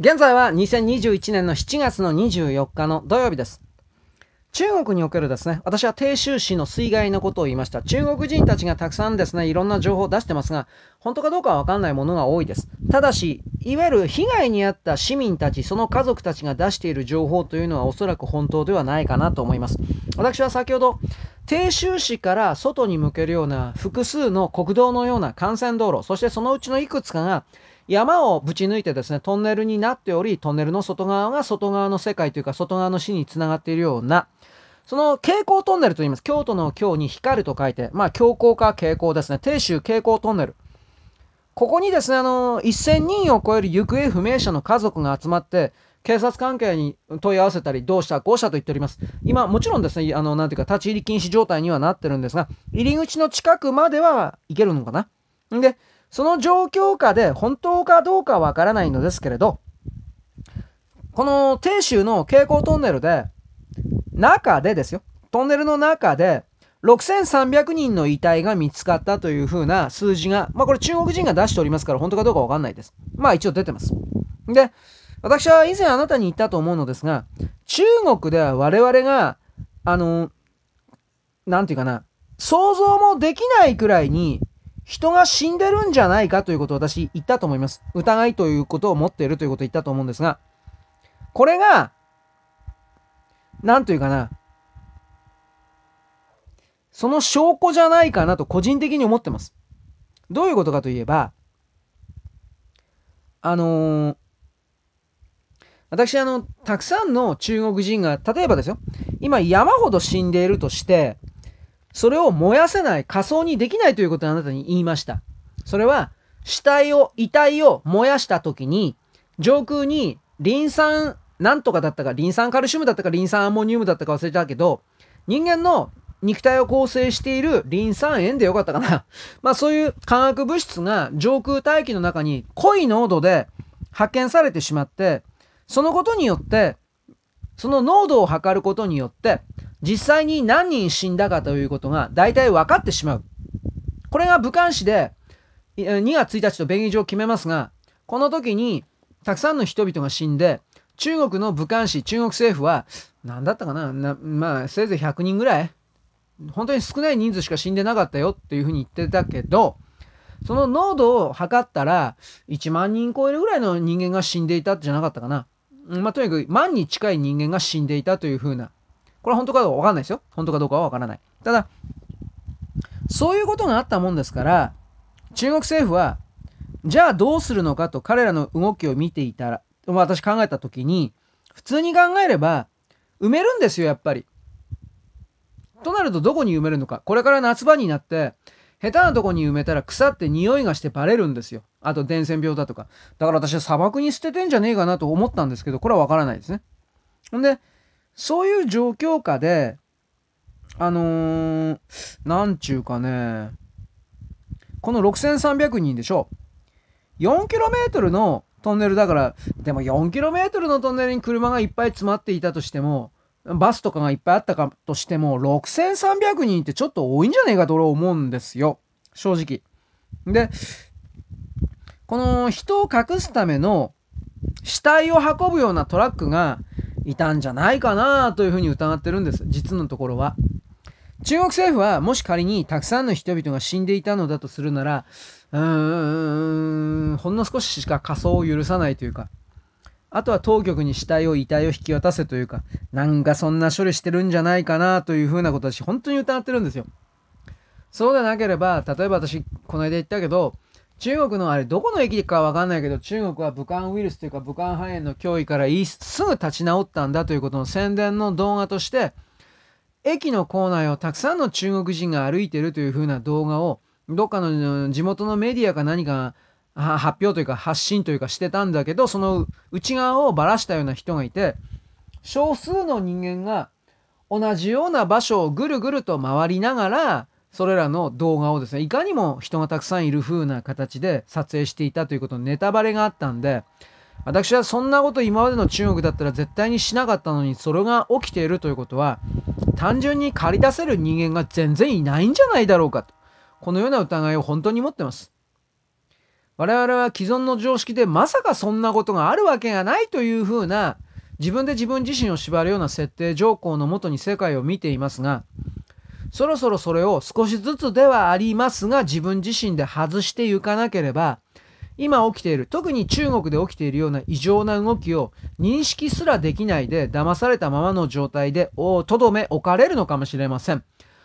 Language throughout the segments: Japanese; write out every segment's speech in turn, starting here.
現在は2021年の7月の24日の土曜日です。中国におけるですね、私は鄭州市の水害のことを言いました。中国人たちがたくさんですね、いろんな情報を出してますが、本当かどうかはわかんないものが多いです。ただし、いわゆる被害に遭った市民たち、その家族たちが出している情報というのはおそらく本当ではないかなと思います。私は先ほど、鄭州市から外に向けるような複数の国道のような幹線道路、そしてそのうちのいくつかが山をぶち抜いてですね、トンネルになっており、トンネルの外側が外側の世界というか、外側の市につながっているような、その蛍光トンネルと言います。京都の京に光ると書いて、まあ、強光か蛍光ですね。鄭州蛍光トンネル。ここにですね、あの、1000人を超える行方不明者の家族が集まって、警察関係に問い合わせたり、どうした、こうしたと言っております。今、もちろんですね、あの、なんていうか、立ち入り禁止状態にはなってるんですが、入り口の近くまでは行けるのかな。んで、その状況下で本当かどうかわからないのですけれど、この鄭州の蛍光トンネルで、中でですよ、トンネルの中で、6300人の遺体が見つかったというふうな数字が、まあこれ中国人が出しておりますから本当かどうかわかんないです。まあ一応出てます。で、私は以前あなたに言ったと思うのですが、中国では我々が、あの、なんていうかな、想像もできないくらいに人が死んでるんじゃないかということを私言ったと思います。疑いということを持っているということを言ったと思うんですが、これが、なんというかな、その証拠じゃないかなと個人的に思ってます。どういうことかといえば、あのー、私あの、たくさんの中国人が、例えばですよ、今山ほど死んでいるとして、それを燃やせない、仮想にできないということをあなたに言いました。それは、死体を、遺体を燃やした時に、上空にリン酸、なんとかだったか、リン酸カルシウムだったか、リン酸アンモニウムだったか忘れたけど、人間の肉体を構成しているリン酸塩でよかったかな。まあそういう化学物質が上空大気の中に濃い濃度で発見されてしまって、そのことによって、その濃度を測ることによって、実際に何人死んだかということが大体分かってしまう。これが武漢市で2月1日と便宜上決めますが、この時にたくさんの人々が死んで、中国の武漢市、中国政府は、何だったかなまあ、せいぜい100人ぐらい本当に少ない人数しか死んでなかったよっていうふうに言ってたけど、その濃度を測ったら、1万人超えるぐらいの人間が死んでいたじゃなかったかな。まあ、とにかく万に近い人間が死んでいたというふうなこれは本当かどうかわかんないですよ。本当かどうかはわからない。ただ、そういうことがあったもんですから、中国政府は、じゃあどうするのかと彼らの動きを見ていたら、私考えた時に、普通に考えれば、埋めるんですよ、やっぱり。となるとどこに埋めるのか。これから夏場になって、下手なとこに埋めたら腐って匂いがしてバレるんですよ。あと伝染病だとか。だから私は砂漠に捨ててんじゃねえかなと思ったんですけど、これはわからないですね。ほんで、そういう状況下で、あのー、なんちゅうかね、この6300人でしょ。4km のトンネルだから、でも 4km のトンネルに車がいっぱい詰まっていたとしても、バスとかがいっぱいあったかとしても、6300人ってちょっと多いんじゃねえかと俺は思うんですよ。正直。で、この人を隠すための死体を運ぶようなトラックがいたんじゃないかなというふうに疑ってるんです。実のところは。中国政府はもし仮にたくさんの人々が死んでいたのだとするなら、うーん、ほんの少ししか仮装を許さないというか、あとは当局に死体を遺体を引き渡せというか、なんかそんな処理してるんじゃないかなというふうなことを私本当に疑ってるんですよ。そうでなければ、例えば私、この間言ったけど、中国のあれ、どこの駅かわかんないけど、中国は武漢ウイルスというか武漢肺炎の脅威からすぐ立ち直ったんだということの宣伝の動画として、駅の構内をたくさんの中国人が歩いてるという風な動画を、どっかの地元のメディアか何か発表というか発信というかしてたんだけど、その内側をばらしたような人がいて、少数の人間が同じような場所をぐるぐると回りながら、それらの動画をですね、いかにも人がたくさんいる風な形で撮影していたということのネタバレがあったんで、私はそんなこと今までの中国だったら絶対にしなかったのに、それが起きているということは、単純に借り出せる人間が全然いないんじゃないだろうかと。このような疑いを本当に持ってます。我々は既存の常識でまさかそんなことがあるわけがないというふうな自分で自分自身を縛るような設定条項のもとに世界を見ていますがそろそろそれを少しずつではありますが自分自身で外していかなければ今起きている特に中国で起きているような異常な動きを認識すらできないで騙されたままの状態でとどめ置かれるのかもしれません。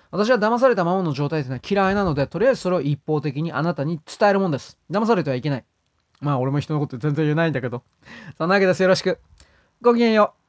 私は騙されたままの状態というのは嫌いなのでとりあえずそれを一方的にあなたに伝えるもんです。騙されてはいけない。まあ俺も人のこと全然言えないんだけど。そんなわけです。よろしく。ごきげんよう。